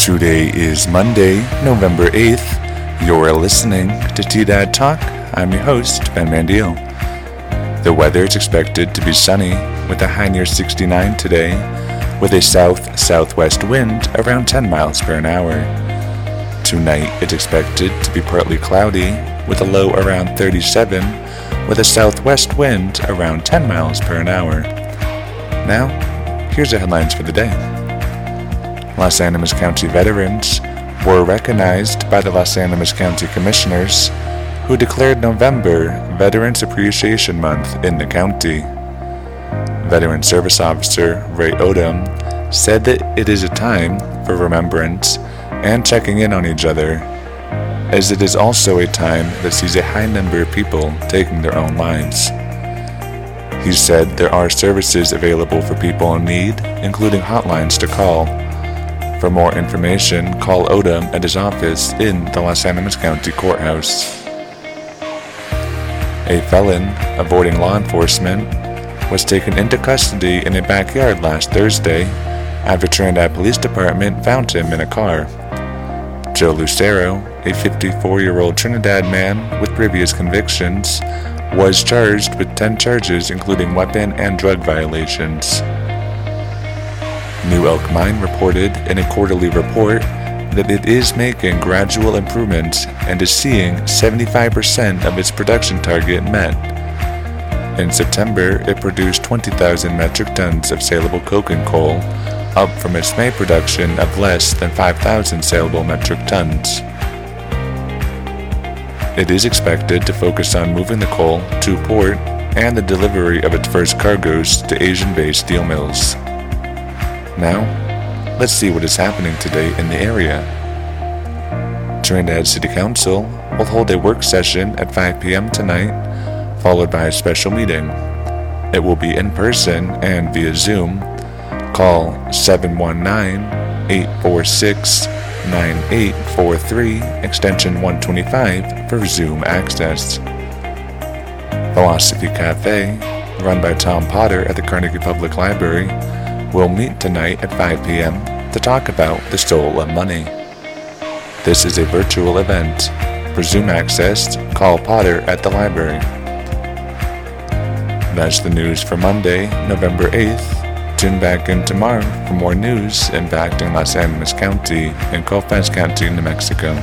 Today is Monday, November 8th. You're listening to T Dad Talk. I'm your host, Ben Mandiel. The weather is expected to be sunny with a high near 69 today, with a south southwest wind around 10 miles per hour. Tonight it's expected to be partly cloudy with a low around 37, with a southwest wind around 10 miles per hour. Now, here's the headlines for the day. Las Animas County veterans were recognized by the Las Animas County Commissioners, who declared November Veterans Appreciation Month in the county. Veteran Service Officer Ray Odom said that it is a time for remembrance and checking in on each other, as it is also a time that sees a high number of people taking their own lives. He said there are services available for people in need, including hotlines to call for more information, call Odom at his office in the Las Animas County Courthouse. A felon avoiding law enforcement was taken into custody in a backyard last Thursday after Trinidad Police Department found him in a car. Joe Lucero, a 54 year old Trinidad man with previous convictions, was charged with 10 charges including weapon and drug violations. New Elk Mine reported in a quarterly report that it is making gradual improvements and is seeing 75% of its production target met. In September, it produced 20,000 metric tons of saleable coking coal, up from its May production of less than 5,000 saleable metric tons. It is expected to focus on moving the coal to port and the delivery of its first cargoes to Asian based steel mills. Now, let's see what is happening today in the area. Trinidad City Council will hold a work session at 5 p.m. tonight, followed by a special meeting. It will be in person and via Zoom. Call 719 846 9843 extension 125 for Zoom access. Philosophy Cafe, run by Tom Potter at the Carnegie Public Library, will meet tonight at 5 p.m. to talk about the of money. This is a virtual event. For Zoom access, call Potter at the library. That's the news for Monday, November 8th. Tune back in tomorrow for more news impacting Las Animas County and Colfax County, New Mexico.